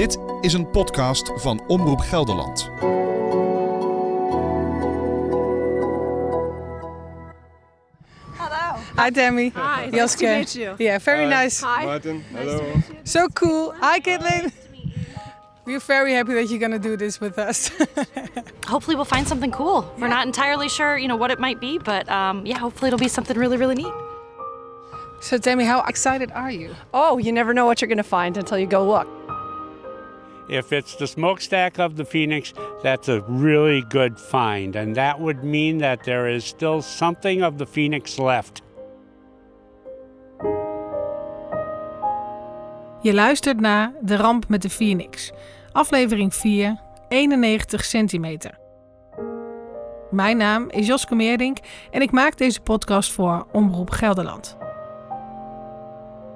Dit is een podcast van Omroep Gelderland. Hello. Hi, Demi. Hi, nice to meet you. Yeah, very nice. Hi. Martin, hello. So cool. Hi, Caitlin. We're very happy that you're going to do this with us. hopefully we'll find something cool. We're not entirely sure, you know, what it might be, but um, yeah, hopefully it'll be something really, really neat. so Demi, how excited are you? Oh, you never know what you're going to find until you go look. If it's the smokestack of the Phoenix, that's a really good find. And that would mean that there is still something of the Phoenix left. Je luistert naar De Ramp met de Phoenix, aflevering 4, 91 centimeter. Mijn naam is Joske Meerdink en ik maak deze podcast voor Omroep Gelderland.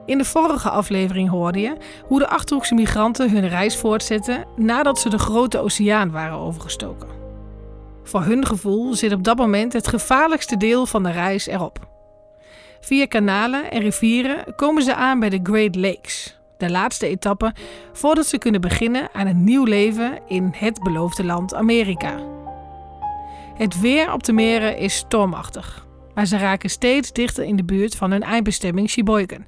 In de vorige aflevering hoorde je hoe de Achterhoekse migranten hun reis voortzetten nadat ze de grote oceaan waren overgestoken. Voor hun gevoel zit op dat moment het gevaarlijkste deel van de reis erop. Via kanalen en rivieren komen ze aan bij de Great Lakes, de laatste etappe voordat ze kunnen beginnen aan een nieuw leven in het beloofde land Amerika. Het weer op de meren is stormachtig, maar ze raken steeds dichter in de buurt van hun eindbestemming Sheboygan.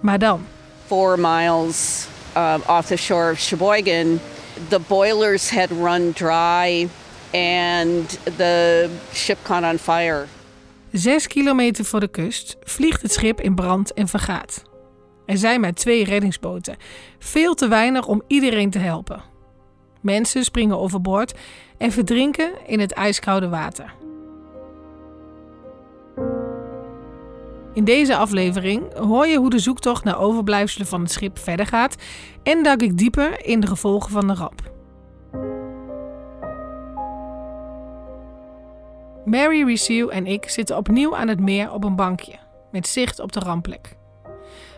Maar dan, four miles uh, off the shore of Sheboygan, the boilers had run dry and the ship caught on fire. zes kilometer voor de kust, vliegt het schip in brand en vergaat. Er zijn maar twee reddingsboten, veel te weinig om iedereen te helpen. Mensen springen overboord en verdrinken in het ijskoude water. In deze aflevering hoor je hoe de zoektocht naar overblijfselen van het schip verder gaat en duik ik dieper in de gevolgen van de ramp. Mary Ricew en ik zitten opnieuw aan het meer op een bankje, met zicht op de rampplek.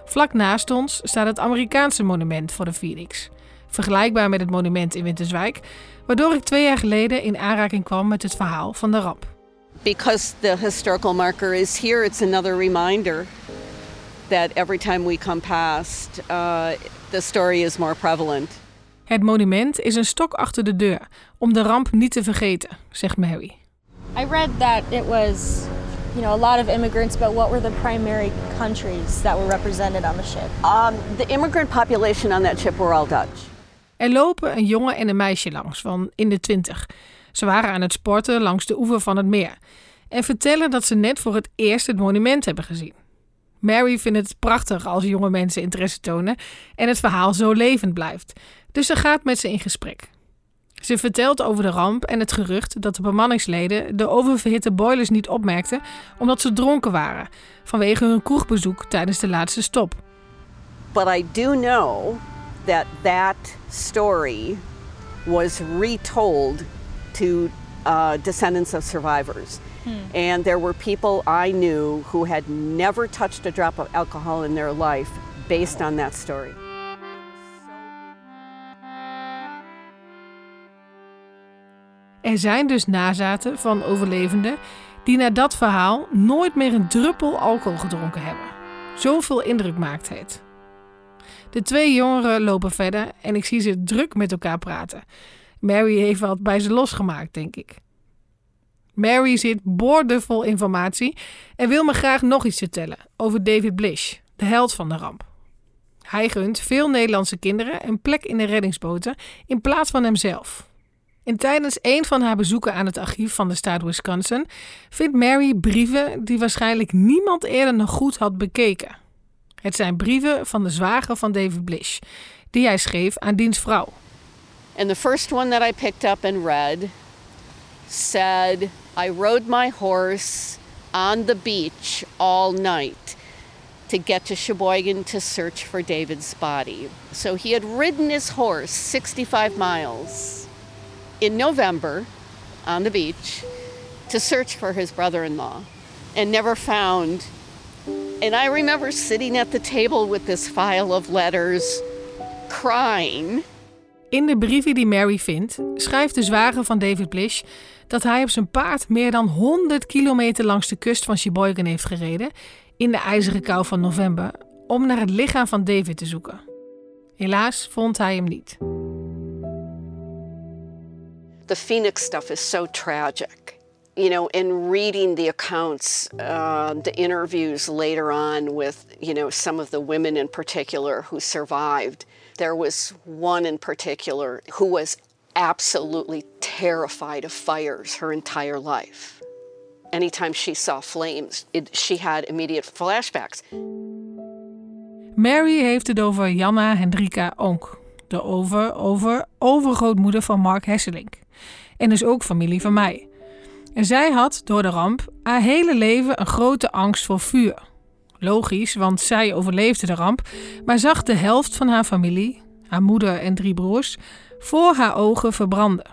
Vlak naast ons staat het Amerikaanse monument voor de Phoenix, vergelijkbaar met het monument in Winterswijk, waardoor ik twee jaar geleden in aanraking kwam met het verhaal van de ramp. Because the historical marker is here, it's another reminder that every time we come past, uh, the story is more prevalent. Het monument is een stok achter de deur om de ramp niet te vergeten, zegt Mary. I read that it was, you know, a lot of immigrants, but what were the primary countries that were represented on the ship? Um, the immigrant population on that ship were all Dutch. Er lopen een jongen en een meisje langs van in de twintig. Ze waren aan het sporten langs de oever van het meer en vertellen dat ze net voor het eerst het monument hebben gezien. Mary vindt het prachtig als jonge mensen interesse tonen en het verhaal zo levend blijft, dus ze gaat met ze in gesprek. Ze vertelt over de ramp en het gerucht dat de bemanningsleden de oververhitte boilers niet opmerkten omdat ze dronken waren vanwege hun kroegbezoek tijdens de laatste stop. But I do know that that story was retold to uh, descendants of survivors. And there were people I knew who had never touched a drop of alcohol in their life based on that story. Er zijn dus nazaten van overlevenden die na dat verhaal nooit meer een druppel alcohol gedronken hebben. Zoveel indruk maakt het. De twee jongeren lopen verder en ik zie ze druk met elkaar praten. Mary heeft wat bij ze losgemaakt, denk ik. Mary zit boordevol informatie en wil me graag nog iets vertellen over David Blish, de held van de ramp. Hij gunt veel Nederlandse kinderen een plek in de reddingsboten in plaats van hemzelf. En tijdens een van haar bezoeken aan het archief van de staat Wisconsin vindt Mary brieven die waarschijnlijk niemand eerder nog goed had bekeken. Het zijn brieven van de zwager van David Blish, die hij schreef aan diens vrouw. And the first one that I picked up and read said, I rode my horse on the beach all night to get to Sheboygan to search for David's body. So he had ridden his horse 65 miles in November on the beach to search for his brother in law and never found. And I remember sitting at the table with this file of letters, crying. In de brieven die Mary vindt, schrijft de zwager van David Blish dat hij op zijn paard meer dan 100 kilometer langs de kust van Sheboygan heeft gereden in de ijzeren kou van november om naar het lichaam van David te zoeken. Helaas vond hij hem niet. the Phoenix stuff is so tragic. You know, in reading the accounts, uh, the interviews later on with, you know, some of the women in particular who survived, there was one in particular who was absolutely terrified of fires her entire life. Anytime she saw flames, it, she had immediate flashbacks. Mary heeft het over Janna Hendrika Onk, de over, over, overgrootmoeder van Mark Hesselink. En dus ook familie van mij. En zij had door de ramp haar hele leven een grote angst voor vuur. Logisch, want zij overleefde de ramp, maar zag de helft van haar familie, haar moeder en drie broers, voor haar ogen verbranden.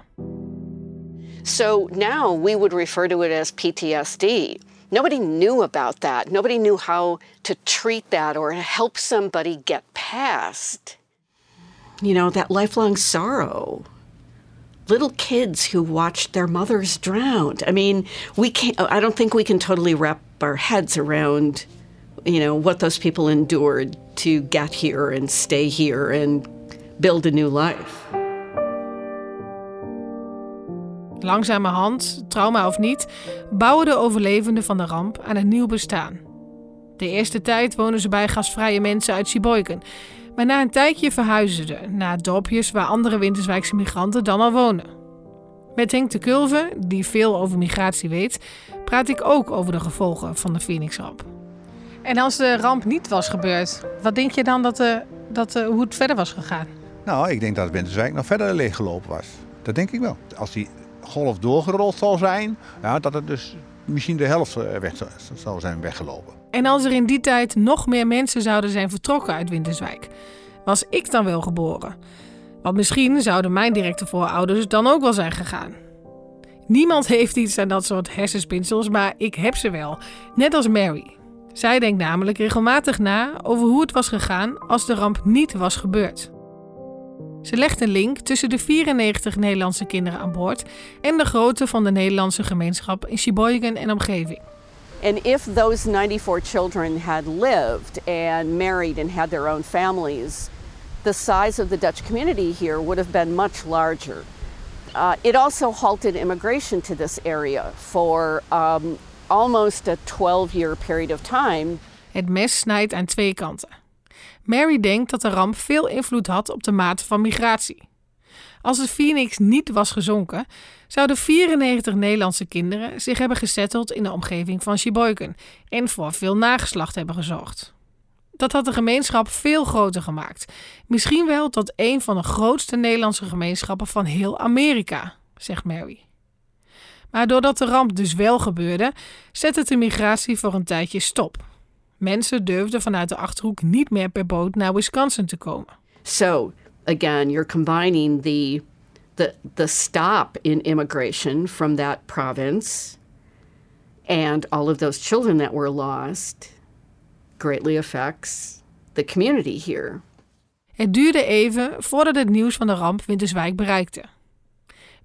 So now we would refer to it as PTSD. Nobody knew about that. Nobody knew how to treat that or help somebody get past. You know, that lifelong sorrow. Little kids who watched their mothers drowned. I mean, we can't, I don't think we can totally wrap our heads around, you know, what those people endured to get here and stay here and build a new life. Langzamerhand, trauma of niet, bouwen de overlevenden van de ramp aan een nieuw bestaan. De eerste tijd wonen ze bij gastvrije mensen uit Sheboygan. Maar na een tijdje verhuizen ze naar dorpjes waar andere Winterswijkse migranten dan al wonen. Met Henk de Kulve, die veel over migratie weet, praat ik ook over de gevolgen van de Phoenix-ramp. En als de ramp niet was gebeurd, wat denk je dan dat, de, dat de, hoe het verder was gegaan? Nou, ik denk dat Winterswijk nog verder leeggelopen was. Dat denk ik wel. Als die golf doorgerold zal zijn, ja, dat het dus misschien de helft eh, weg zou zijn weggelopen. En als er in die tijd nog meer mensen zouden zijn vertrokken uit Winterswijk, was ik dan wel geboren? Want misschien zouden mijn directe voorouders dan ook wel zijn gegaan. Niemand heeft iets aan dat soort hersenspinsels, maar ik heb ze wel. Net als Mary. Zij denkt namelijk regelmatig na over hoe het was gegaan als de ramp niet was gebeurd. Ze legt een link tussen de 94 Nederlandse kinderen aan boord en de grootte van de Nederlandse gemeenschap in Sheboygan en omgeving. And if those 94 children had lived and married and had their own families, the size of the Dutch community here would have been much larger. Uh, it also halted immigration to this area for um, almost a 12 year period of time. Het mes snijdt aan twee kanten. Mary denkt dat de ramp veel invloed had op de mate van migratie. Als de Phoenix niet was gezonken, zouden 94 Nederlandse kinderen zich hebben gesetteld in de omgeving van Sheboygan en voor veel nageslacht hebben gezorgd. Dat had de gemeenschap veel groter gemaakt. Misschien wel tot een van de grootste Nederlandse gemeenschappen van heel Amerika, zegt Mary. Maar doordat de ramp dus wel gebeurde, zette de migratie voor een tijdje stop. Mensen durfden vanuit de achterhoek niet meer per boot naar Wisconsin te komen. So, again, you're combining the, the, the stop in immigration from that province and all of those children that were lost greatly affects the community here. Het duurde even voordat het nieuws van de ramp Winterswijk bereikte.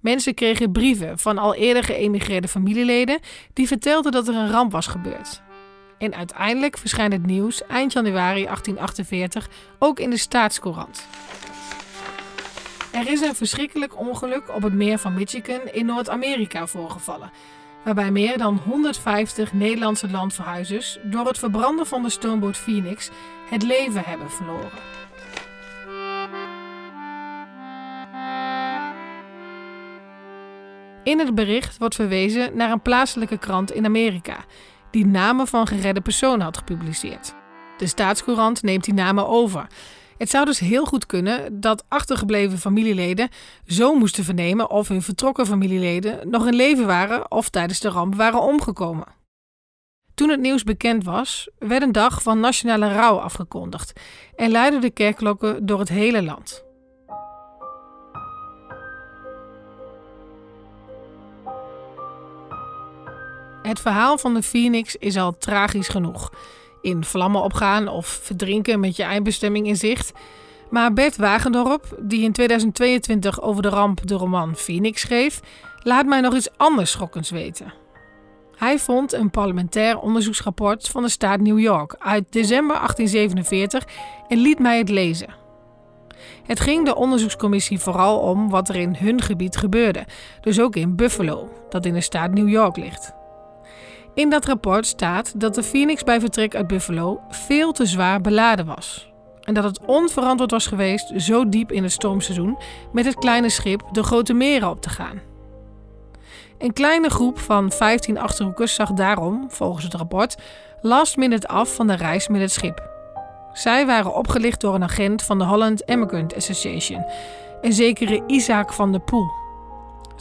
Mensen kregen brieven van al eerder geëmigreerde familieleden die vertelden dat er een ramp was gebeurd. En uiteindelijk verschijnt het nieuws eind januari 1848 ook in de Staatscourant. Er is een verschrikkelijk ongeluk op het meer van Michigan in Noord-Amerika voorgevallen, waarbij meer dan 150 Nederlandse landverhuizers door het verbranden van de stoomboot Phoenix het leven hebben verloren. In het bericht wordt verwezen naar een plaatselijke krant in Amerika, die namen van geredde personen had gepubliceerd. De staatscourant neemt die namen over. Het zou dus heel goed kunnen dat achtergebleven familieleden zo moesten vernemen of hun vertrokken familieleden nog in leven waren of tijdens de ramp waren omgekomen. Toen het nieuws bekend was, werd een dag van nationale rouw afgekondigd en luidden de kerkklokken door het hele land. Het verhaal van de Phoenix is al tragisch genoeg. In vlammen opgaan of verdrinken met je eindbestemming in zicht. Maar Bert Wagendorp, die in 2022 over de ramp de roman Phoenix schreef, laat mij nog iets anders schokkends weten. Hij vond een parlementair onderzoeksrapport van de staat New York uit december 1847 en liet mij het lezen. Het ging de onderzoekscommissie vooral om wat er in hun gebied gebeurde, dus ook in Buffalo, dat in de staat New York ligt. In dat rapport staat dat de Phoenix bij vertrek uit Buffalo veel te zwaar beladen was. En dat het onverantwoord was geweest zo diep in het stormseizoen met het kleine schip de Grote Meren op te gaan. Een kleine groep van 15 achterhoekers zag daarom, volgens het rapport, last minute af van de reis met het schip. Zij waren opgelicht door een agent van de Holland Immigrant Association, een zekere Isaac van der Poel.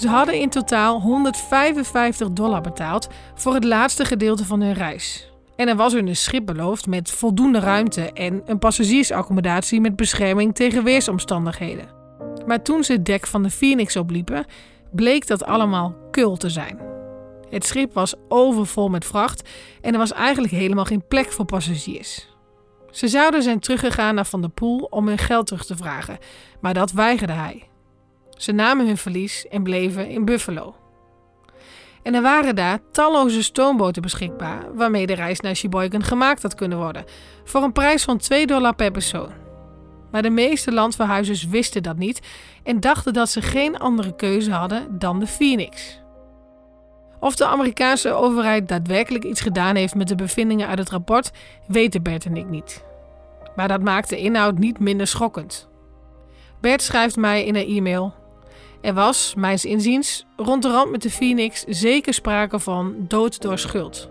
Ze hadden in totaal 155 dollar betaald voor het laatste gedeelte van hun reis. En er was hun een schip beloofd met voldoende ruimte en een passagiersaccommodatie met bescherming tegen weersomstandigheden. Maar toen ze het dek van de Phoenix opliepen, bleek dat allemaal kul te zijn. Het schip was overvol met vracht en er was eigenlijk helemaal geen plek voor passagiers. Ze zouden zijn teruggegaan naar Van der Poel om hun geld terug te vragen, maar dat weigerde hij. Ze namen hun verlies en bleven in Buffalo. En er waren daar talloze stoomboten beschikbaar waarmee de reis naar Sheboygan gemaakt had kunnen worden, voor een prijs van 2 dollar per persoon. Maar de meeste landverhuizers wisten dat niet en dachten dat ze geen andere keuze hadden dan de Phoenix. Of de Amerikaanse overheid daadwerkelijk iets gedaan heeft met de bevindingen uit het rapport, weten Bert en ik niet. Maar dat maakt de inhoud niet minder schokkend. Bert schrijft mij in een e-mail: Er was, mijns inziens, rond de rand met de Phoenix zeker sprake van dood door schuld.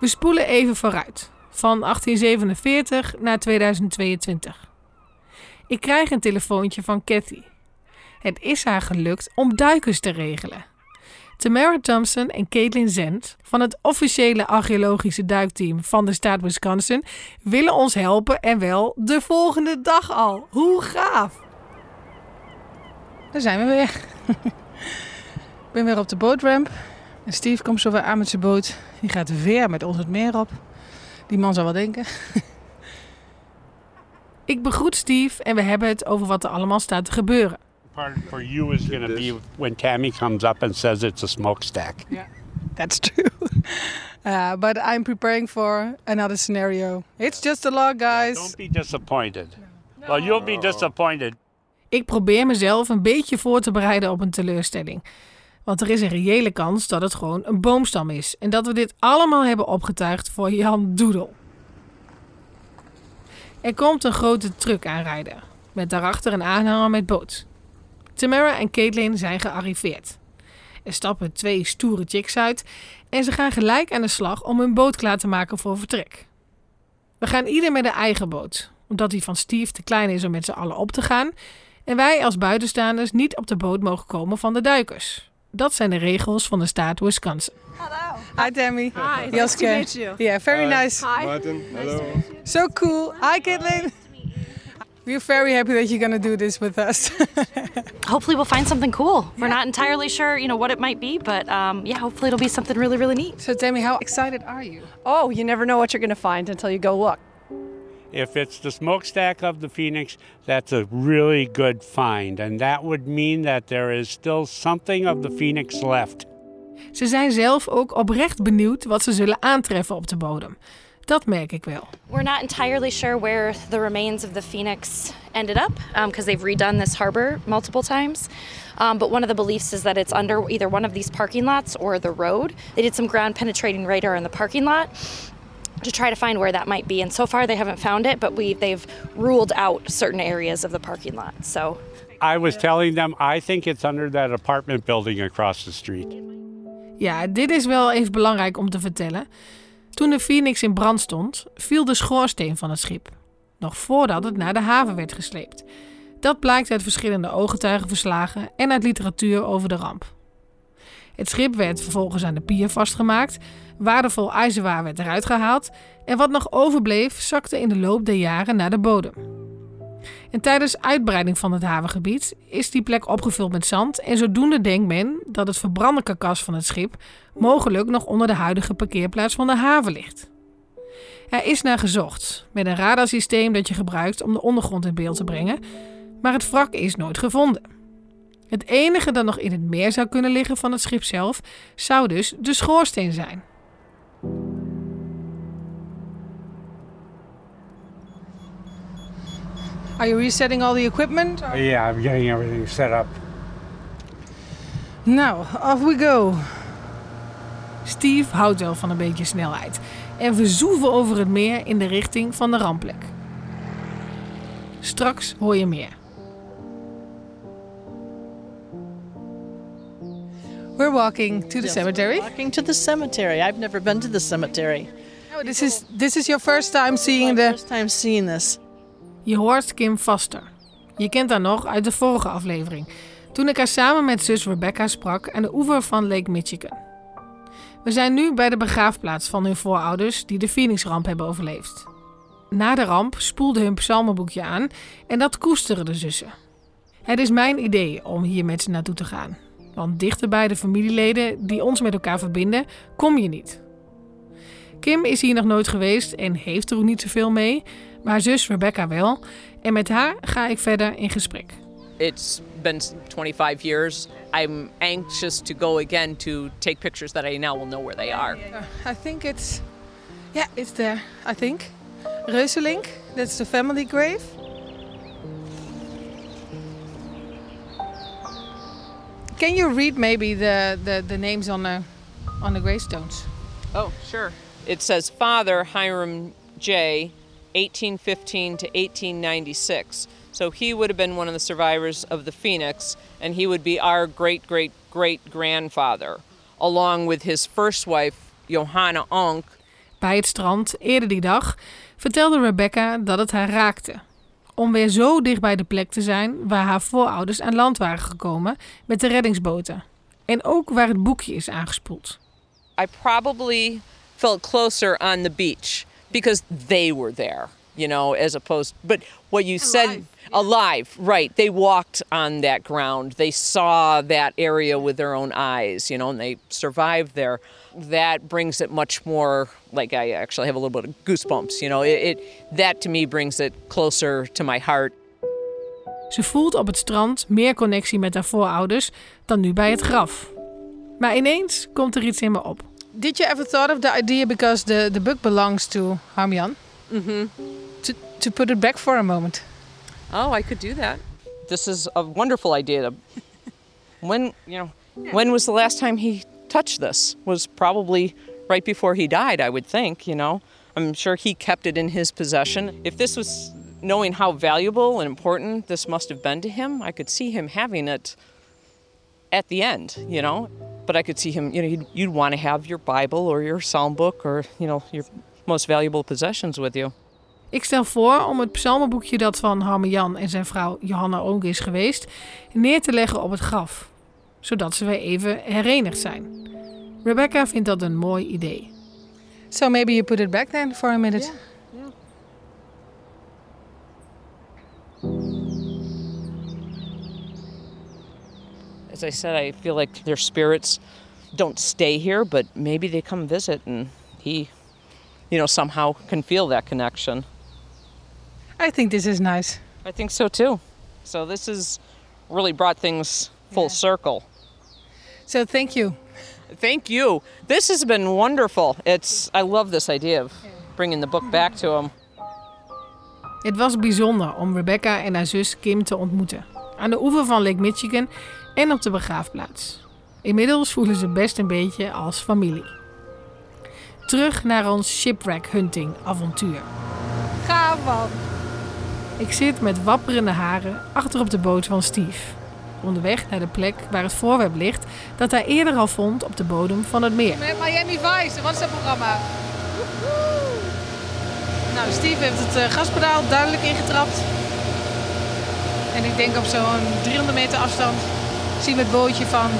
We spoelen even vooruit, van 1847 naar 2022. Ik krijg een telefoontje van Cathy. Het is haar gelukt om duikers te regelen. Tamara Thompson en Caitlin Zent van het officiële archeologische duikteam van de staat Wisconsin willen ons helpen en wel de volgende dag al. Hoe gaaf! Daar zijn we weer. Ik ben weer op de bootramp. En Steve komt zo weer aan met zijn boot. Die gaat weer met ons het meer op. Die man zou wel denken. Ik begroet Steve en we hebben het over wat er allemaal staat te gebeuren. Part for you is going to be when Tammy comes up and says it's a smokestack. Yeah, that's true. Uh, but I'm preparing for another scenario. It's just a log, guys. Don't be disappointed. Well, you'll be disappointed. Ik probeer mezelf een beetje voor te bereiden op een teleurstelling. Want er is een reële kans dat het gewoon een boomstam is. En dat we dit allemaal hebben opgetuigd voor Jan Doedel. Er komt een grote truck aanrijden. Met daarachter een aanhanger met boot. Tamara en Caitlin zijn gearriveerd. Er stappen twee stoere chicks uit en ze gaan gelijk aan de slag om hun boot klaar te maken voor vertrek. We gaan ieder met een eigen boot, omdat die van Steve te klein is om met z'n allen op te gaan en wij als buitenstaanders niet op de boot mogen komen van de duikers. Dat zijn de regels van de staat Wisconsin. Hello. Hi Tammy. Hi. Joske. Nice to meet you. Yeah, very nice. Hi. Martin, hello. So cool. Hi Caitlin. We're very happy that you're going to do this with us. Hopefully, we'll find something cool. We're not entirely sure, you know, what it might be, but um, yeah, hopefully it'll be something really, really neat. so Tammy, how excited are you? Oh, you never know what you're going to find until you go look. If it's the smokestack of the Phoenix, that's a really good find. And that would mean that there is still something of the Phoenix left. Ze zijn zelf ook oprecht benieuwd wat ze zullen aantreffen op de bodem. Dat merk ik wel. We're not entirely sure where the remains of the Phoenix ended up because they've redone this harbor multiple times. Um, but one of the beliefs is that it's under either one of these parking lots or the road. They did some ground penetrating radar in the parking lot to try to find where that might be. And so far, they haven't found it, but we they've ruled out certain areas of the parking lot. So I was telling them I think it's under that apartment building across the street. Ja, dit is wel even belangrijk om te vertellen. Toen de Phoenix in brand stond, viel de schoorsteen van het schip. Nog voordat het naar de haven werd gesleept. Dat blijkt uit verschillende ooggetuigenverslagen en uit literatuur over de ramp. Het schip werd vervolgens aan de pier vastgemaakt, waardevol ijzerwaar werd eruit gehaald en wat nog overbleef zakte in de loop der jaren naar de bodem. En tijdens uitbreiding van het havengebied is die plek opgevuld met zand en zodoende denkt men dat het verbrande karkas van het schip mogelijk nog onder de huidige parkeerplaats van de haven ligt. Er is naar gezocht met een radarsysteem dat je gebruikt om de ondergrond in beeld te brengen, maar het wrak is nooit gevonden. Het enige dat nog in het meer zou kunnen liggen van het schip zelf, zou dus de schoorsteen zijn. Are you resetting all the equipment? Uh, yeah, I'm getting everything set up. Now, off we go. Steve houdt wel van een beetje snelheid en we zoeven over het meer in de richting van de rampplek. Straks hoor je meer. We're walking to the cemetery. Walking to the cemetery. I've never been to the cemetery. Oh, this is this is your first time seeing the. First time seeing this. Je hoort Kim Vaster. Je kent haar nog uit de vorige aflevering, toen ik haar samen met zus Rebecca sprak aan de oever van Lake Michigan. We zijn nu bij de begraafplaats van hun voorouders die de Phoenix-ramp hebben overleefd. Na de ramp spoelde hun psalmenboekje aan en dat koesteren de zussen. Het is mijn idee om hier met ze naartoe te gaan. Want dichter bij de familieleden die ons met elkaar verbinden, kom je niet. Kim is hier nog nooit geweest en heeft er ook niet zoveel mee, maar haar zus Rebecca wel. En met haar ga ik verder in gesprek. It's been 25 years. I'm anxious to go again to take pictures that I now will know where they are. I think it's. Yeah, it's there. I think. Reuselink. That's the family grave. Can you read maybe the, the, the names on the on the gravestones? Oh, sure. It says Father Hiram J, 1815 to 1896. So he would have been one of the survivors of the Phoenix, and he would be our great great great grandfather, along with his first wife, Johanna Onk. Bij het strand, eerder die dag, vertelde Rebecca dat het haar raakte. Om weer zo dicht bij de plek te zijn waar haar voorouders aan land waren gekomen met de reddingsboten. En ook waar het boekje is aangespoeld. I probably felt closer on the beach because they were there, you know, as opposed. But what you said, alive, right? They walked on that ground. They saw that area with their own eyes, you know, and they survived there. That brings it much more. Like I actually have a little bit of goosebumps, you know. It, it that to me brings it closer to my heart. Ze voelt op het strand meer connectie met haar voorouders dan nu bij het graf. Maar ineens komt er iets in me op. Did you ever thought of the idea because the, the book belongs to Harmjan? Mm-hmm. To, to put it back for a moment. Oh, I could do that. This is a wonderful idea. To, when you know, when was the last time he touched this? Was probably right before he died, I would think. You know, I'm sure he kept it in his possession. If this was knowing how valuable and important this must have been to him, I could see him having it at the end. You know, but I could see him. You know, you'd, you'd want to have your Bible or your psalm book or you know your most valuable possessions with you. Ik stel voor om het psalmenboekje dat van Harme Jan en zijn vrouw Johanna ook is geweest, neer te leggen op het graf. Zodat ze weer even herenigd zijn. Rebecca vindt dat een mooi idee. So maybe you put it back then for a minute. As I said, I feel like their spirits don't stay here, but maybe they come visit and he, you know, somehow can feel that connection. I think this is nice. I think so too. So this has really brought things full circle. So thank you. Thank you. This has been wonderful. It's I love this idea of bringing the book back to him. Het was bijzonder om Rebecca en haar zus Kim te ontmoeten. Aan de oever van Lake Michigan en op de begraafplaats. Inmiddels voelen ze best een beetje als familie. Terug naar ons shipwreck hunting avontuur. Gaaf man. Ik zit met wapperende haren achter op de boot van Steve. Onderweg naar de plek waar het voorwerp ligt dat hij eerder al vond op de bodem van het meer. Met Miami Vice, een WhatsApp-programma. Nou, Steve heeft het eh, gaspedaal duidelijk ingetrapt. En ik denk op zo'n 300 meter afstand zien we het bootje van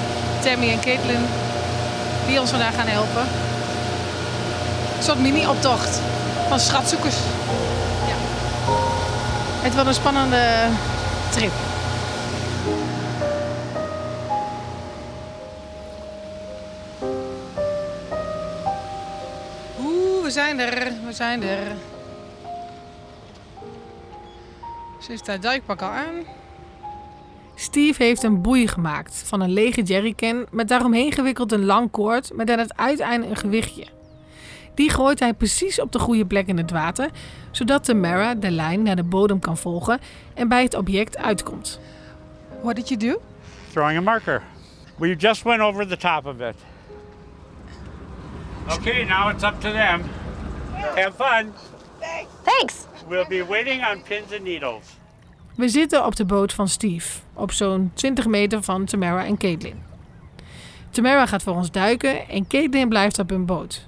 Tammy en Caitlin. Die ons vandaag gaan helpen. Een soort mini-optocht van schatzoekers. Ja. Het wordt een spannende trip. Oeh, we zijn er. We zijn er. Ze heeft haar duikpak al aan. Steve heeft een boei gemaakt van een lege jerrycan met daaromheen gewikkeld een lang koord met aan het uiteinde een gewichtje. Die gooit hij precies op de goede plek in het water, zodat Tamara de lijn naar de bodem kan volgen en bij het object uitkomt. What did you do? Throwing a marker. We just went over the top of it. Okay, now it's up to them. Have fun. Thanks. We'll be waiting on pins and needles. We zitten op de boot van Steve, op zo'n 20 meter van Tamara en Caitlin. Tamara gaat voor ons duiken en Caitlin blijft op hun boot.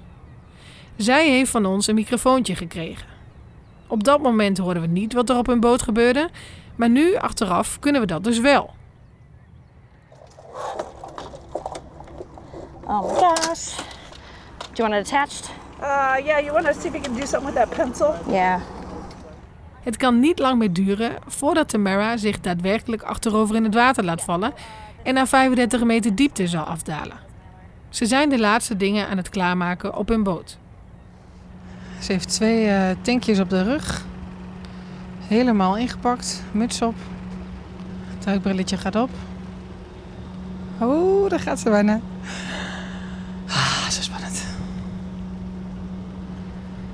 Zij heeft van ons een microfoontje gekregen. Op dat moment hoorden we niet wat er op hun boot gebeurde, maar nu achteraf kunnen we dat dus wel. Oh my gosh. Do you want it attached? Uh, yeah, you want to see if you can do something with that pencil? Yeah. Het kan niet lang meer duren voordat Tamara zich daadwerkelijk achterover in het water laat vallen en naar 35 meter diepte zal afdalen. Ze zijn de laatste dingen aan het klaarmaken op hun boot. Ze heeft twee eh, tankjes op de rug. Helemaal ingepakt. Muts op. Duikbrilletje gaat op. Oh, daar gaat ze bijna. Ah, zo spannend.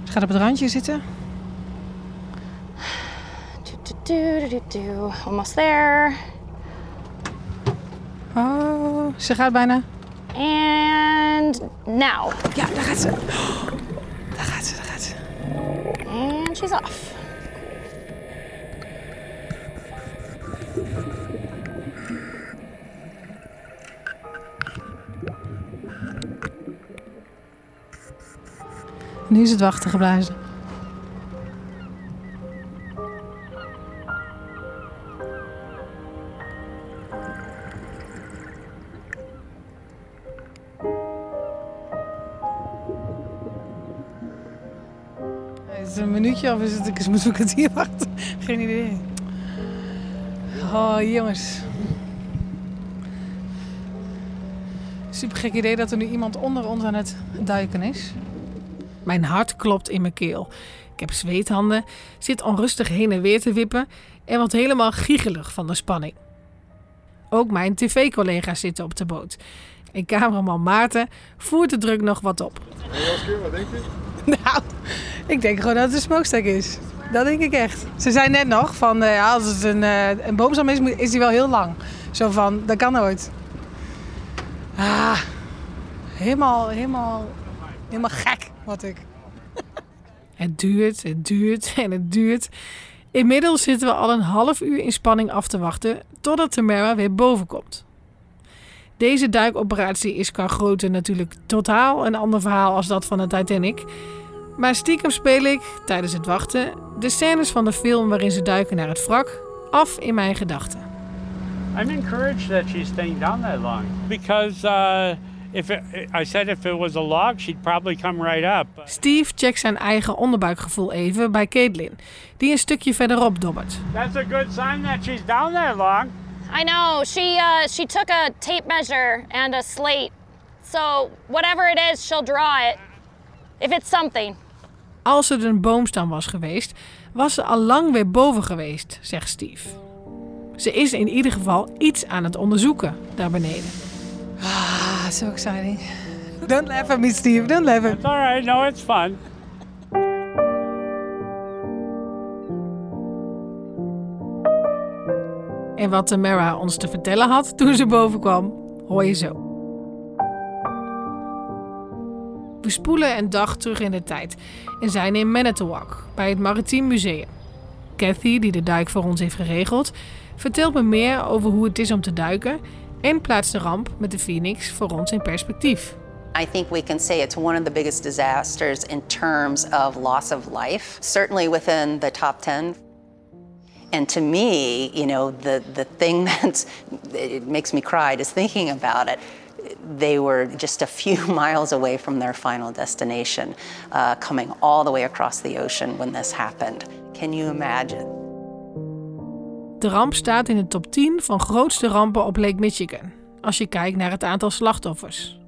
Ze gaat op het randje zitten. Do, do, do. Almost there. Oh, ze gaat bijna. And now. Ja, daar gaat ze. Daar gaat ze, daar gaat ze. And she's off. Nu is het wachten geblazen. Ik moet ik het hier wachten? Geen idee. Oh, jongens. Super gek idee dat er nu iemand onder ons aan het duiken is. Mijn hart klopt in mijn keel. Ik heb zweethanden, zit onrustig heen en weer te wippen en word helemaal giegelig van de spanning. Ook mijn tv-collega's zitten op de boot. En cameraman Maarten voert de druk nog wat op. wat denk je? Nou, ik denk gewoon dat het een smokestack is. Dat denk ik echt. Ze zei net nog van, eh, ja, als het een, eh, een boomstam is, is die wel heel lang. Zo van, dat kan nooit. Ah, helemaal, helemaal, helemaal gek word ik. Het duurt, het duurt en het duurt. Inmiddels zitten we al een half uur in spanning af te wachten totdat Tamara weer boven komt. Deze duikoperatie is qua grootte natuurlijk totaal een ander verhaal als dat van de Titanic. Maar stiekem speel ik, tijdens het wachten, de scènes van de film waarin ze duiken naar het wrak af in mijn gedachten. I'm encouraged that she's staying down that long because uh, if it, I said if it was a log, she'd probably come right up. Steve checkt zijn eigen onderbuikgevoel even bij Caitlin, die een stukje verderop dobbert. That's a good sign that she's down that long. I know. She uh, she took a tape measure and a slate. So whatever it is, she'll draw it. If it's something. Als het een boomstam was geweest, was ze al lang weer boven geweest, zegt Steve. Ze is in ieder geval iets aan het onderzoeken daar beneden. Ah, so exciting. Don't laugh at me, Steve. Don't laugh at me. It's all right. No, it's fun. En wat Tamara ons te vertellen had toen ze boven kwam, hoor je zo. We spoelen een dag terug in de tijd en zijn in Manitowoc bij het Maritiem Museum. Cathy, die de duik voor ons heeft geregeld, vertelt me meer over hoe het is om te duiken en plaatst de ramp met de Phoenix voor ons in perspectief. I think we can say it's one of the biggest disasters in terms of loss of life, certainly within the top 10. And to me, you know, the, the thing that makes me cry just thinking about it, they were just a few miles away from their final destination, uh, coming all the way across the ocean when this happened. Can you imagine? De ramp staat in de top 10 van grootste rampen op Lake Michigan, als je kijkt naar het aantal slachtoffers.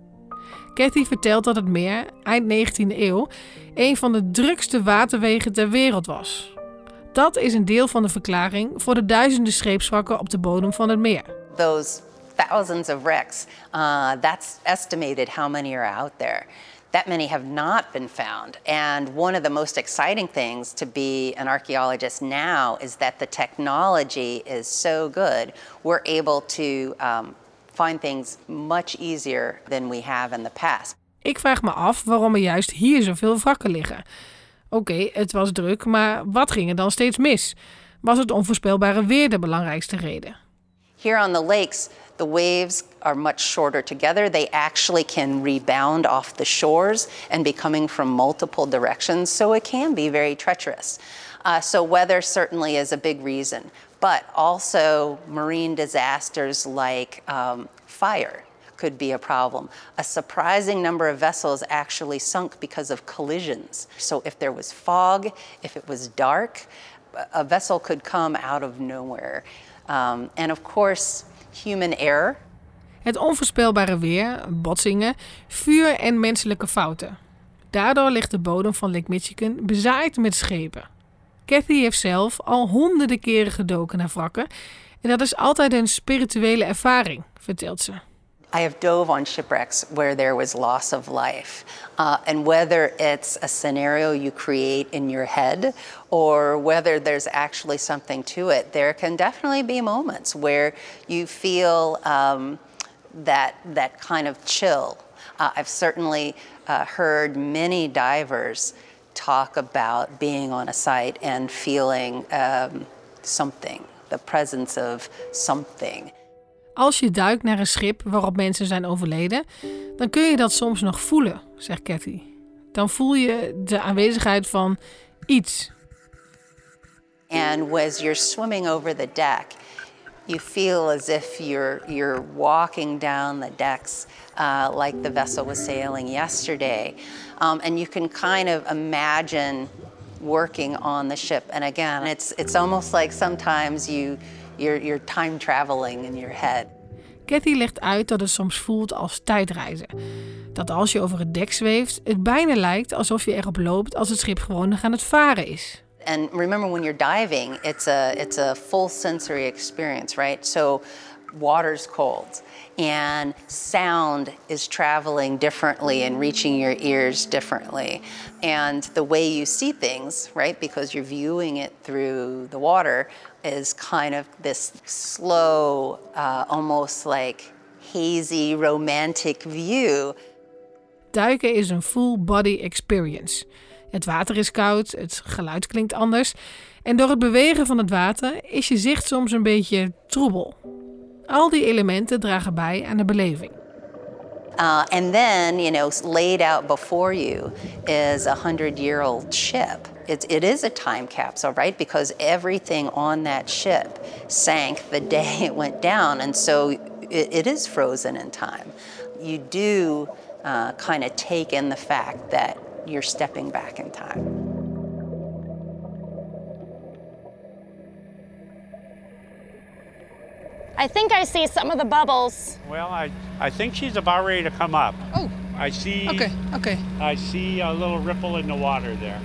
Cathy vertelt dat het meer, eind 19e eeuw, een van de drukste waterwegen ter wereld was. Dat is een deel van de verklaring voor de duizenden scheepswrakken op de bodem van het meer. Those thousands of wrecks, uh, that's estimated how many are out there. That many have not been found. And one of the most exciting things to be an archaeologist now is that the technology is so good, we're able to um, find things much easier than we have in the past. Ik vraag me af waarom er juist hier zoveel wrakken liggen. Oké, het was druk, maar wat ging er dan steeds mis? Was het onvoorspelbare weer de belangrijkste reden? Here on the lakes, the waves are much shorter together. They actually can rebound off the shores and be coming from multiple directions, so it can be very treacherous. Uh, so, weather certainly is a big reason, but also marine disasters like um, fire could be a problem. A surprising number of vessels actually sunk because of collisions. So, if there was fog, if it was dark, a vessel could come out of nowhere. Um, and of course, human error. Het onvoorspelbare weer, botsingen, vuur en menselijke fouten. Daardoor ligt de bodem van Lake Michigan bezaaid met schepen. Kathy heeft zelf al honderden keren gedoken naar wrakken en dat is altijd een spirituele ervaring, vertelt ze. I have dove on shipwrecks where there was loss of life. Uh, and whether it's a scenario you create in your head or whether there's actually something to it, there can definitely be moments where you feel um, that, that kind of chill. Uh, I've certainly uh, heard many divers talk about being on a site and feeling um, something, the presence of something. Als je duikt naar een schip waarop mensen zijn overleden, dan kun je dat soms nog voelen, zegt Cathy. Dan voel je de aanwezigheid van iets. And as you're swimming over the deck, you feel as if you're you're walking down the decks uh, like the vessel was sailing yesterday, um, and you can kind of imagine working on the ship. And again, it's it's almost like sometimes you you're, you're time traveling in your head. Cathy legt uit dat het soms voelt als tijdreizen. Dat als je over het dek zweeft, het bijna lijkt alsof je erop loopt als het schip gewoon nog aan het varen is. And remember when you're diving, it's a it's a full sensory experience, right? So water's cold and sound is traveling differently and reaching your ears differently. And the way you see things, right, because you're viewing it through the water, is kind of this slow, uh, almost like hazy, romantic view. Duiken is een full body experience. Het water is koud, het geluid klinkt anders. En door het bewegen van het water is je zicht soms een beetje troebel. Al die elementen dragen bij aan de beleving. Uh, and then, you know, laid out before you is a hundred year old ship. It, it is a time capsule, right? Because everything on that ship sank the day it went down. And so it, it is frozen in time. You do uh, kind of take in the fact that you're stepping back in time. I think I see some of the bubbles. Well, I, I think she's about ready to come up. Oh. I see. Okay, okay. I see a little ripple in the water there.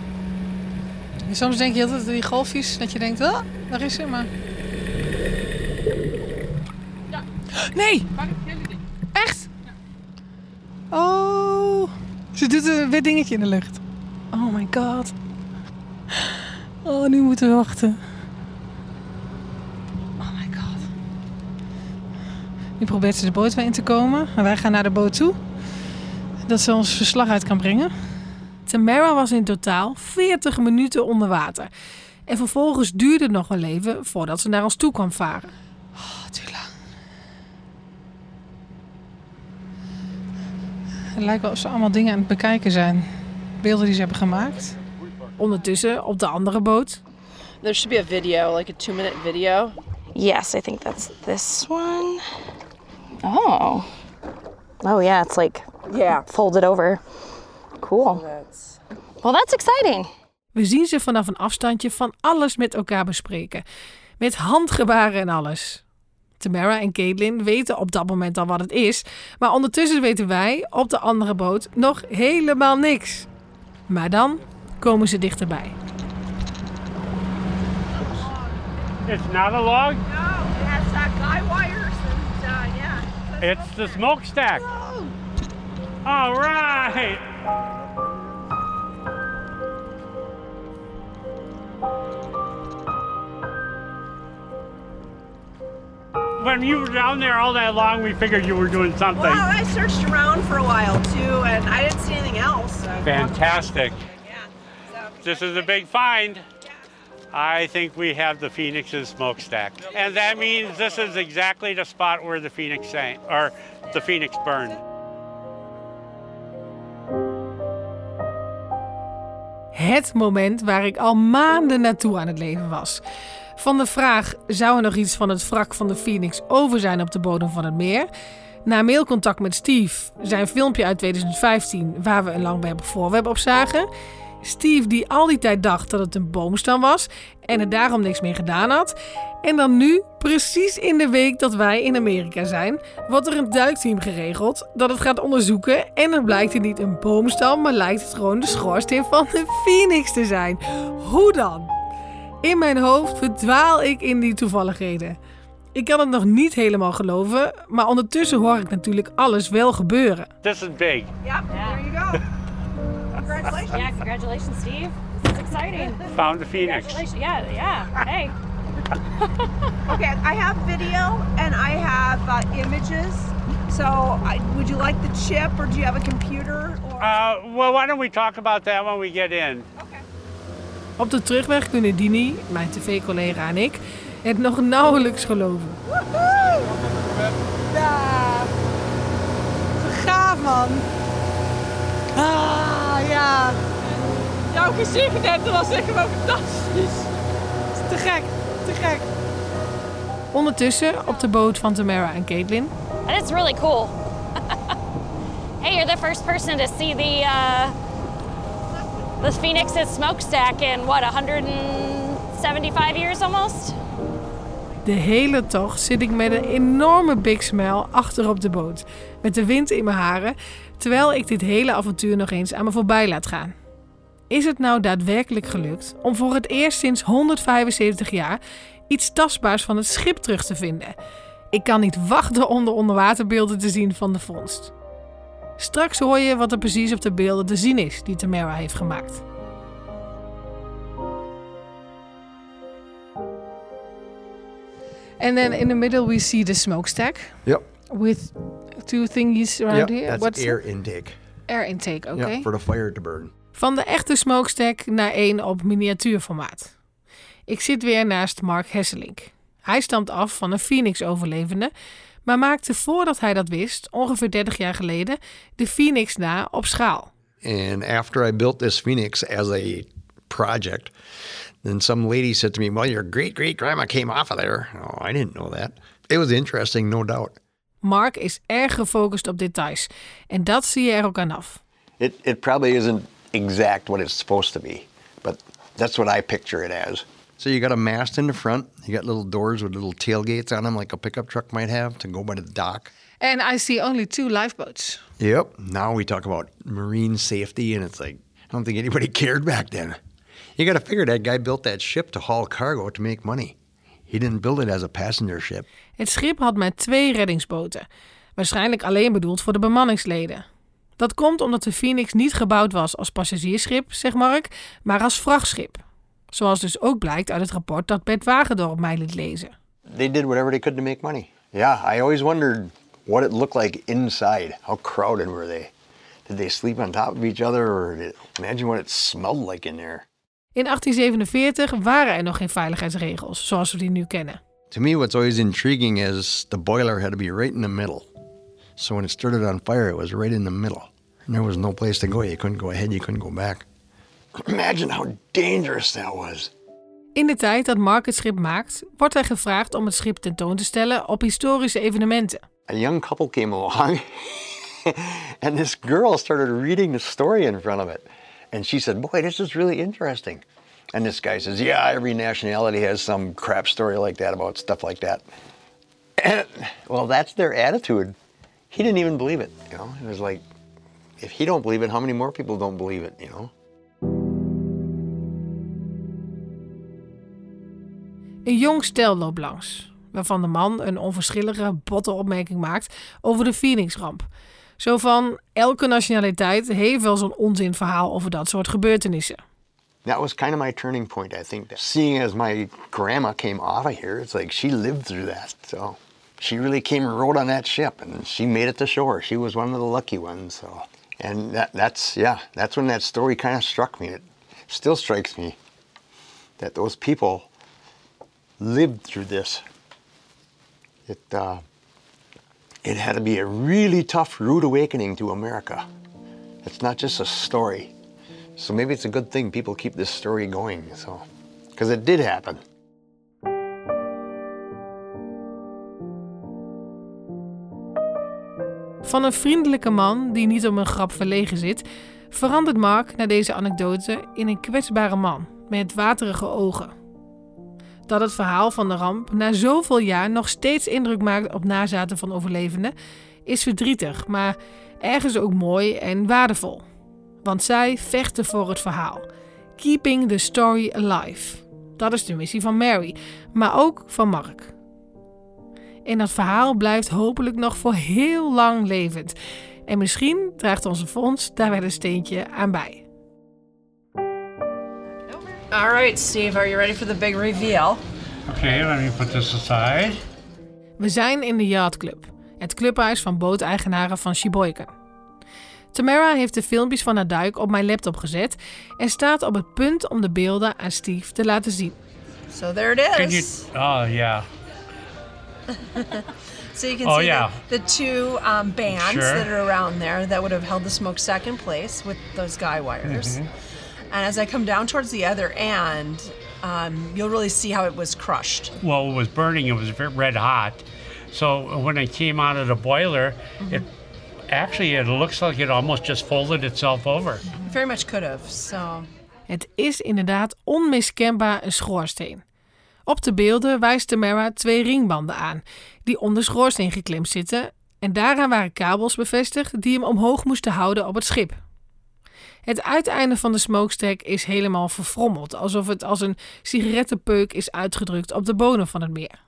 Soms denk je altijd die golfjes dat je denkt, oh, daar is ze, maar. Ja. Nee! Echt? Oh, ze doet een wit dingetje in de lucht. Oh my god. Oh, nu moeten we wachten. Nu probeert ze de boot weer in te komen. En wij gaan naar de boot toe. Dat ze ons verslag uit kan brengen. Tamara was in totaal 40 minuten onder water. En vervolgens duurde het nog wel even voordat ze naar ons toe kwam varen. Oh, te lang. Het lijkt wel of ze allemaal dingen aan het bekijken zijn. Beelden die ze hebben gemaakt. Ondertussen op de andere boot. There should be a video, like a two minute video. Yes, I think that's this one. Oh. Oh yeah, it's like yeah folded over. Cool. well, that's exciting. We zien ze vanaf een afstandje van alles met elkaar bespreken. Met handgebaren en alles. Tamara en Caitlin weten op dat moment al wat het is. Maar ondertussen weten wij op de andere boot nog helemaal niks. Maar dan komen ze dichterbij. It's not a log? No, it has uh, guy wires and uh, yeah. It's the smokestack. All right. When you were down there all that long, we figured you were doing something. Well, I searched around for a while too, and I didn't see anything else. So. Fantastic. This is a big find. I think we have the Phoenix's smokestack. And that means this is exactly the spot where the Phoenix sank, or the Phoenix burned. Het moment waar ik al maanden naartoe aan het leven was. Van de vraag: zou er nog iets van het wrak van de Phoenix over zijn op de bodem van het meer? Na mailcontact met Steve, zijn filmpje uit 2015 waar we een voorwerp op zagen. Steve die al die tijd dacht dat het een boomstam was en er daarom niks meer gedaan had. En dan nu, precies in de week dat wij in Amerika zijn, wordt er een duikteam geregeld dat het gaat onderzoeken. En dan blijkt het niet een boomstam, maar lijkt het gewoon de schoorsteen van de Phoenix te zijn. Hoe dan? In mijn hoofd verdwaal ik in die toevalligheden. Ik kan het nog niet helemaal geloven, maar ondertussen hoor ik natuurlijk alles wel gebeuren. This is big. Yep, there you go. Congratulations. Yeah, congratulations, Steve. This is exciting. Found the Phoenix. Congratulations. Yeah, yeah. Hey. Okay, I have video and I have uh, images. So, I, would you like the chip or do you have a computer? Or... Uh, well, why don't we talk about that when we get in? Op de terugweg kunnen Dini, mijn tv-collega en ik het nog nauwelijks geloven. Ja. Zo gaaf, man. Ah, ja. Jouw gezicht net, dat was echt gewoon fantastisch. Het is te gek, te gek. Ondertussen op de boot van Tamara en Caitlin. And it's really cool. hey, you're the first person to see the uh, the Phoenix's smokestack in what 175 years almost. De hele tocht zit ik met een enorme big smile achter op de boot. Met de wind in mijn haren, terwijl ik dit hele avontuur nog eens aan me voorbij laat gaan. Is het nou daadwerkelijk gelukt om voor het eerst sinds 175 jaar iets tastbaars van het schip terug te vinden? Ik kan niet wachten om de onderwaterbeelden te zien van de vondst. Straks hoor je wat er precies op de beelden te zien is die Tamara heeft gemaakt. And then in the middle we see the smokestack Yep. with two thingies around Yep, here. that's What's air intake. air intake? Oké. Yep, for the fire to burn. Van de echte smokestack naar één op miniatuurformaat. Ik zit weer naast Mark Hesselink. Hij stamt af van een Phoenix-overlevende, maar maakte voordat hij dat wist, ongeveer 30 jaar geleden, de Phoenix na op schaal. And after I built this Phoenix as a project, then some lady said to me, Well, your great great grandma came off of there. Oh, I didn't know that. It was interesting, no doubt. Mark is erg gefocust op details en dat zie je er ook aan af. It, it probably isn't exact what it's supposed to be, but that's what I picture it as. So you got a mast in the front, you got little doors with little tailgates on them, like a pickup truck might have to go by the dock. And I see only two lifeboats. Yep. Now we talk about marine safety, and it's like, I don't think anybody cared back then. You got to figure that guy built that ship to haul cargo to make money. He didn't build it as a passenger ship. Het schip had maar twee reddingsboten, waarschijnlijk alleen bedoeld voor de bemanningsleden. Dat komt omdat de Phoenix niet gebouwd was als passagiersschip, zegt Mark, maar als vrachtschip. Zoals dus ook blijkt uit het rapport dat Bert Wagendorp mij liet lezen. They did whatever they could to make money. Yeah, I always wondered what it looked like inside. How crowded were they? Did they sleep on top of each other, or did, imagine what it smelled like in there? In 1847 waren er nog geen veiligheidsregels zoals we die nu kennen. To me, what's always intriguing is the boiler had to be right in the middle. So when it started on fire, it was right in the middle. And there was no place to go. You couldn't go ahead, you couldn't go back. Imagine how dangerous that was. In de tijd dat Mark het schip maakt, wordt hij gevraagd om het schip tentoon te stellen op historische evenementen. A young couple came along, and this girl started reading the story in front of it. And she said, Boy, this is really interesting. And this guy says, Yeah, every nationality has some crap story like that about stuff like that. And, well, that's their attitude. He didn't even believe it. You know, it was like, if he don't believe it, how many more people don't believe it? You know. Een jong stel loopt langs, waarvan de man een onverschillige, botte opmerking maakt over de Phoenix-ramp. Zo van, elke nationaliteit heeft wel zo'n onzinverhaal over dat soort gebeurtenissen. That was kind of my turning point, I think. Seeing as my grandma came off of here, it's like she lived through that. So she really came and rode on that ship and she made it to shore. She was one of the lucky ones. So and that, that's yeah, that's when that story kind of struck me. It still strikes me that those people lived through this. It uh, it had to be a really tough, rude awakening to America. It's not just a story. So maybe it's a good thing people keep this story going. So, because it did happen. Van een vriendelijke man die niet om een grap verlegen zit, verandert Mark na deze anekdote in een kwetsbare man met waterige ogen. Dat het verhaal van de ramp na zoveel jaar nog steeds indruk maakt op nazaten van overlevenden, is verdrietig, maar ergens ook mooi en waardevol. Want zij vechten voor het verhaal. Keeping the story alive. Dat is de missie van Mary, maar ook van Mark. En dat verhaal blijft hopelijk nog voor heel lang levend. En misschien draagt onze fonds daar wel een steentje aan bij. All right, Steve, are you ready for the big reveal? Okay, let me put this aside. We zijn in de Yacht Club, het clubhuis van booteigenaren van Sheboygan. Tamara heeft de filmpjes van haar duik op mijn laptop gezet en staat op het punt om de beelden aan Steve te laten zien. So there it Can you? is. Oh yeah. So you can Oh, see yeah. the, the two um, bands Sure. that are around there that would have held the smokestack in place with those guy wires. Mhm. And as I come down towards the other end, um, you'll really see how it was crushed. Well, it was burning. It was red hot. So when it came out of the boiler, it actually it looks like it almost just folded itself over. It very much could have. So Het is inderdaad onmiskenbaar een schoorsteen. Op de beelden wijst Tamara twee ringbanden aan, die om de schoorsteen geklemd zitten, en daaraan waren kabels bevestigd die hem omhoog moesten houden op het schip. Het uiteinde van de smokestack is helemaal verfrommeld, alsof het als een sigarettenpeuk is uitgedrukt op de bodem van het meer.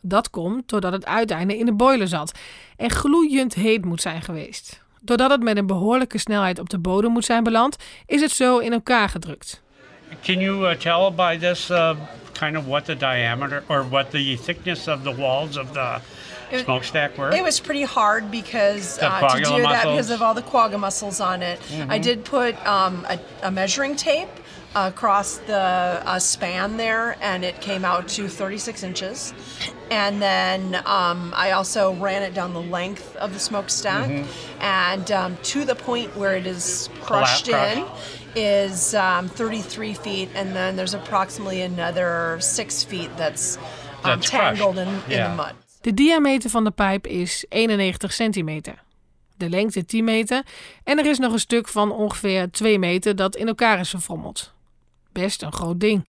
Dat komt doordat het uiteinde in de boiler zat en gloeiend heet moet zijn geweest. Doordat het met een behoorlijke snelheid op de bodem moet zijn beland, is het zo in elkaar gedrukt. Can you uh, tell by this uh, kind of what the diameter or what the thickness of the walls of the It- smokestack were? It was pretty hard because uh, to do that because of all the quagga muscles on it. I Mhm. did put um, a, a measuring tape across the uh, span there, and it came out to 36 inches. And then um, I also ran it down the length of the smokestack, Mhm. and um, to the point where it is crushed Collapse- in is um, 33 feet, and then there's approximately another six feet that's, um, That's tangled in, in the mud. De diameter van de pijp is 91 centimeter. De lengte 10 meter en er is nog een stuk van ongeveer 2 meter dat in elkaar is verfrommeld. Best een groot ding.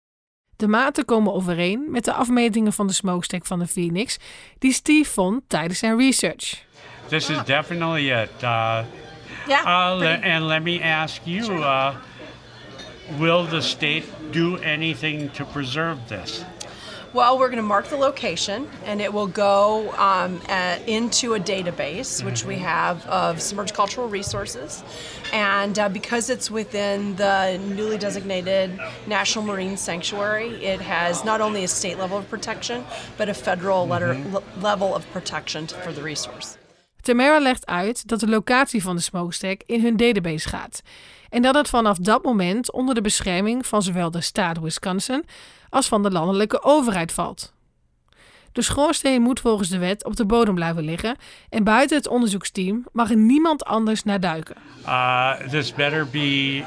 De maten komen overeen met de afmetingen van de smokestack van de Phoenix die Steve vond tijdens zijn research. This is definitely it. Uh, Yeah, uh, le- and let me ask you: uh, Will the state do anything to preserve this? Well, we're going to mark the location, and it will go um, uh, into a database, which we have of submerged cultural resources. And uh, because it's within the newly designated National Marine Sanctuary, it has not only a state level of protection, but a federal letter, Mhm. le- level of protection for the resource. Tamara legt uit dat de locatie van de smokestack in hun database gaat en dat het vanaf dat moment onder de bescherming van zowel de staat Wisconsin als van de landelijke overheid valt. De schoorsteen moet volgens de wet op de bodem blijven liggen en buiten het onderzoeksteam mag er niemand anders naar duiken. Uh, this better be,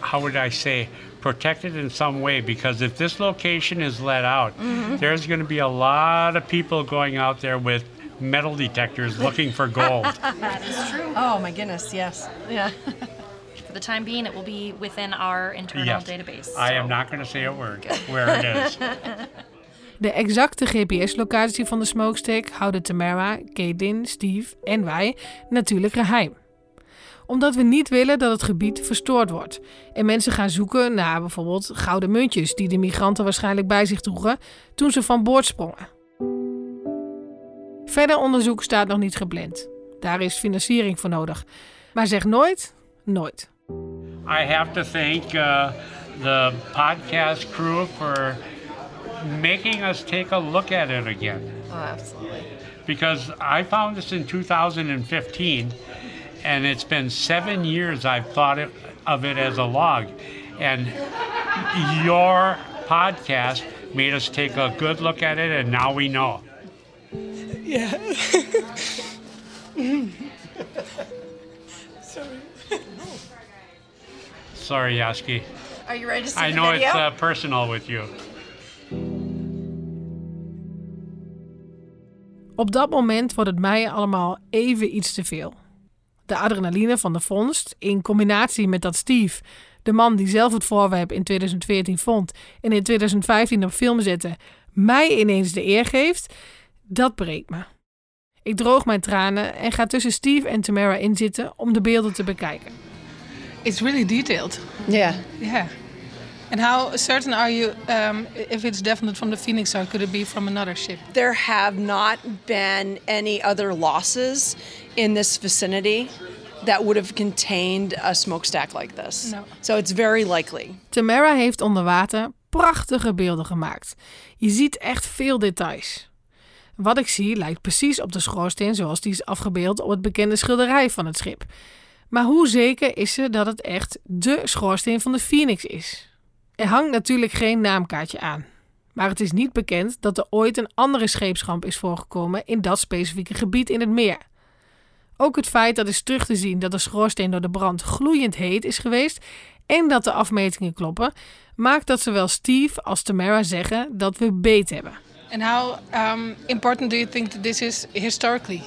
how would I say, protected in some way because if this location is let out, Mhm. there's going to be a lot of people going out there with metal detectors looking for gold. That is true. Oh my goodness, yes. Yeah. For the time being, it will be within our internal Yes. database. I am not going to say a word where it is. De exacte GPS-locatie van de smokestack houden Tamara, Caitlin, Steve en wij natuurlijk geheim. Omdat we niet willen dat het gebied verstoord wordt. En mensen gaan zoeken naar bijvoorbeeld gouden muntjes die de migranten waarschijnlijk bij zich droegen toen ze van boord sprongen. Verder onderzoek staat nog niet gepland. Daar is financiering voor nodig. Maar zeg nooit, nooit. I have to thank uh, the podcast crew for making us take a look at it again. Oh, absolutely. Because I found this in 2015, and it's been seven years I've thought it, of it as a log. And your podcast made us take a good look at it, and now we know. Yeah. Sorry. Sorry, Yaski. Are you ready to see I the know video? it's uh, personal with you. Op dat moment wordt het mij allemaal even iets te veel. De adrenaline van de vondst, in combinatie met dat Steve, de man die zelf het voorwerp in 2014 vond en in 2015 op film zette, mij ineens de eer geeft, dat breekt me. Ik droog mijn tranen en ga tussen Steve en Tamara inzitten om de beelden te bekijken. It's really detailed. Yeah. Yeah. And how certain are you um, if it's definite from the Phoenix or could it be from another ship? There have not been any other losses in this vicinity that would have contained a smokestack like this. No. So it's very likely. Tamara heeft onder water prachtige beelden gemaakt. Je ziet echt veel details. Wat ik zie lijkt precies op de schoorsteen zoals die is afgebeeld op het bekende schilderij van het schip. Maar hoe zeker is ze dat het echt de schoorsteen van de Phoenix is? Er hangt natuurlijk geen naamkaartje aan. Maar het is niet bekend dat er ooit een andere scheepsramp is voorgekomen in dat specifieke gebied in het meer. Ook het feit dat is terug te zien dat de schoorsteen door de brand gloeiend heet is geweest en dat de afmetingen kloppen, maakt dat zowel Steve als Tamara zeggen dat we beet hebben. And how um, important do you think that this is historically?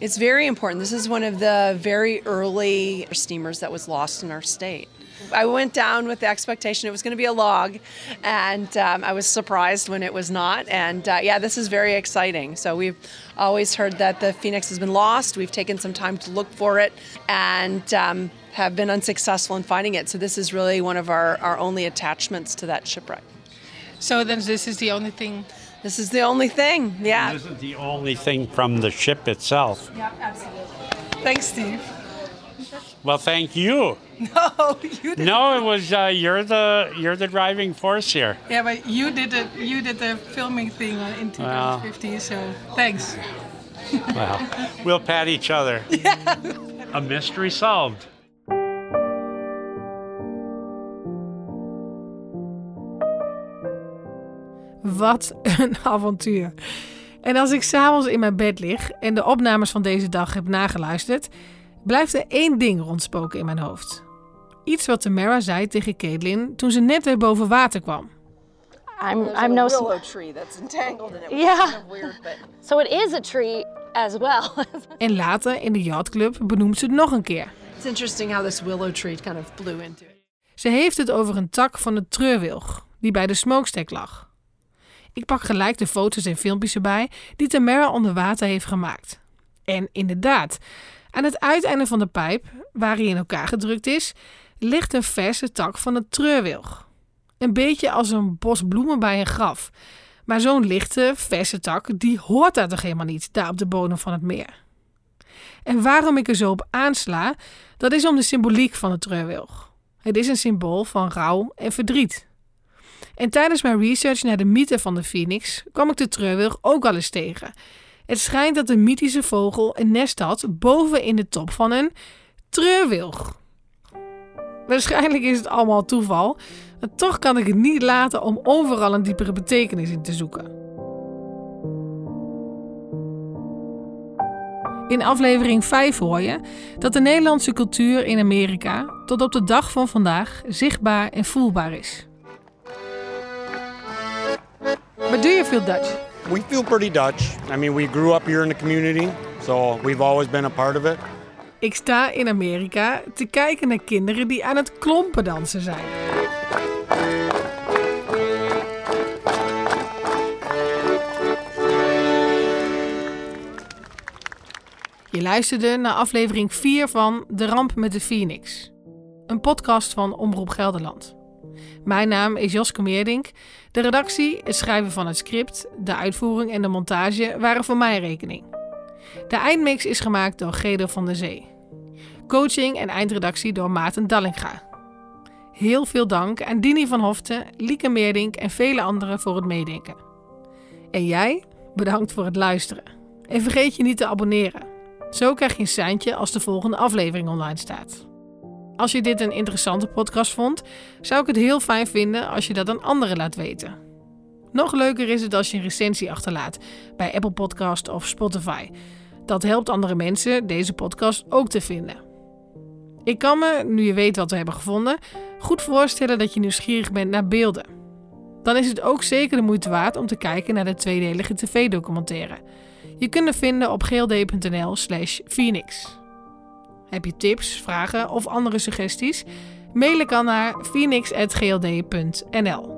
It's very important. This is one of the very early steamers that was lost in our state. I went down with the expectation it was going to be a log, and um, I was surprised when it was not. And uh, yeah, this is very exciting. So we've always heard that the Phoenix has been lost. We've taken some time to look for it, and um, have been unsuccessful in finding it. So this is really one of our, our only attachments to that shipwreck. So then this is the only thing. This is the only thing. Yeah. This is the only thing from the ship itself. Yeah, absolutely. Thanks, Steve. Well, thank you. No, you did. No, it was uh, you're the you're the driving force here. Yeah, but you did it. You did the filming thing on- in 2015. So thanks. Well, we'll pat each other. Yeah. A mystery solved. Wat een avontuur. En als ik s'avonds in mijn bed lig en de opnames van deze dag heb nageluisterd, blijft er één ding rondspoken in mijn hoofd. Iets wat Tamara zei tegen Caitlin toen ze net weer boven water kwam. I'm I'm no willow tree that's entangled in it. Yeah. weird, but So it is a tree as well. En later in de yachtclub benoemt ze het nog een keer. It's interesting how this willow tree kind of blew into it. Ze heeft het over een tak van de treurwilg die bij de smokestack lag. Ik pak gelijk de foto's en filmpjes erbij die Tamara onder water heeft gemaakt. En inderdaad, aan het uiteinde van de pijp, waar hij in elkaar gedrukt is, ligt een verse tak van de treurwilg. Een beetje als een bos bloemen bij een graf. Maar zo'n lichte, verse tak, die hoort daar toch helemaal niet, daar op de bodem van het meer. En waarom ik er zo op aansla, dat is om de symboliek van de treurwilg. Het is een symbool van rouw en verdriet. En tijdens mijn research naar de mythe van de phoenix kwam ik de treurwilg ook al eens tegen. Het schijnt dat de mythische vogel een nest had boven in de top van een treurwilg. Waarschijnlijk is het allemaal toeval, maar toch kan ik het niet laten om overal een diepere betekenis in te zoeken. In aflevering 5 hoor je dat de Nederlandse cultuur in Amerika tot op de dag van vandaag zichtbaar en voelbaar is. But do you feel Dutch? We feel pretty Dutch. I mean, we grew up here in the community, so we've always been a part of it. Ik sta in Amerika te kijken naar kinderen die aan het klompen dansen zijn. Je Je luisterde naar aflevering 4 van De Ramp met de Phoenix. Een podcast van Omroep Gelderland. Mijn naam is Joske Meerdink. De redactie, het schrijven van het script, de uitvoering en de montage waren voor mijn rekening. De eindmix is gemaakt door Gedo van der Zee. Coaching en eindredactie door Maarten Dallinga. Heel veel dank aan Dini van Hoften, Lieke Meerdink en vele anderen voor het meedenken. En jij, bedankt voor het luisteren. En vergeet je niet te abonneren. Zo krijg je een seintje als de volgende aflevering online staat. Als je dit een interessante podcast vond, zou ik het heel fijn vinden als je dat aan anderen laat weten. Nog leuker is het als je een recensie achterlaat bij Apple Podcast of Spotify. Dat helpt andere mensen deze podcast ook te vinden. Ik kan me, nu je weet wat we hebben gevonden, goed voorstellen dat je nieuwsgierig bent naar beelden. Dan is het ook zeker de moeite waard om te kijken naar de tweedelige tv-documentaire. Je kunt hem vinden op gld.nl/slash phoenix. Heb je tips, vragen of andere suggesties? Mail ik dan naar phoenix.gld.nl.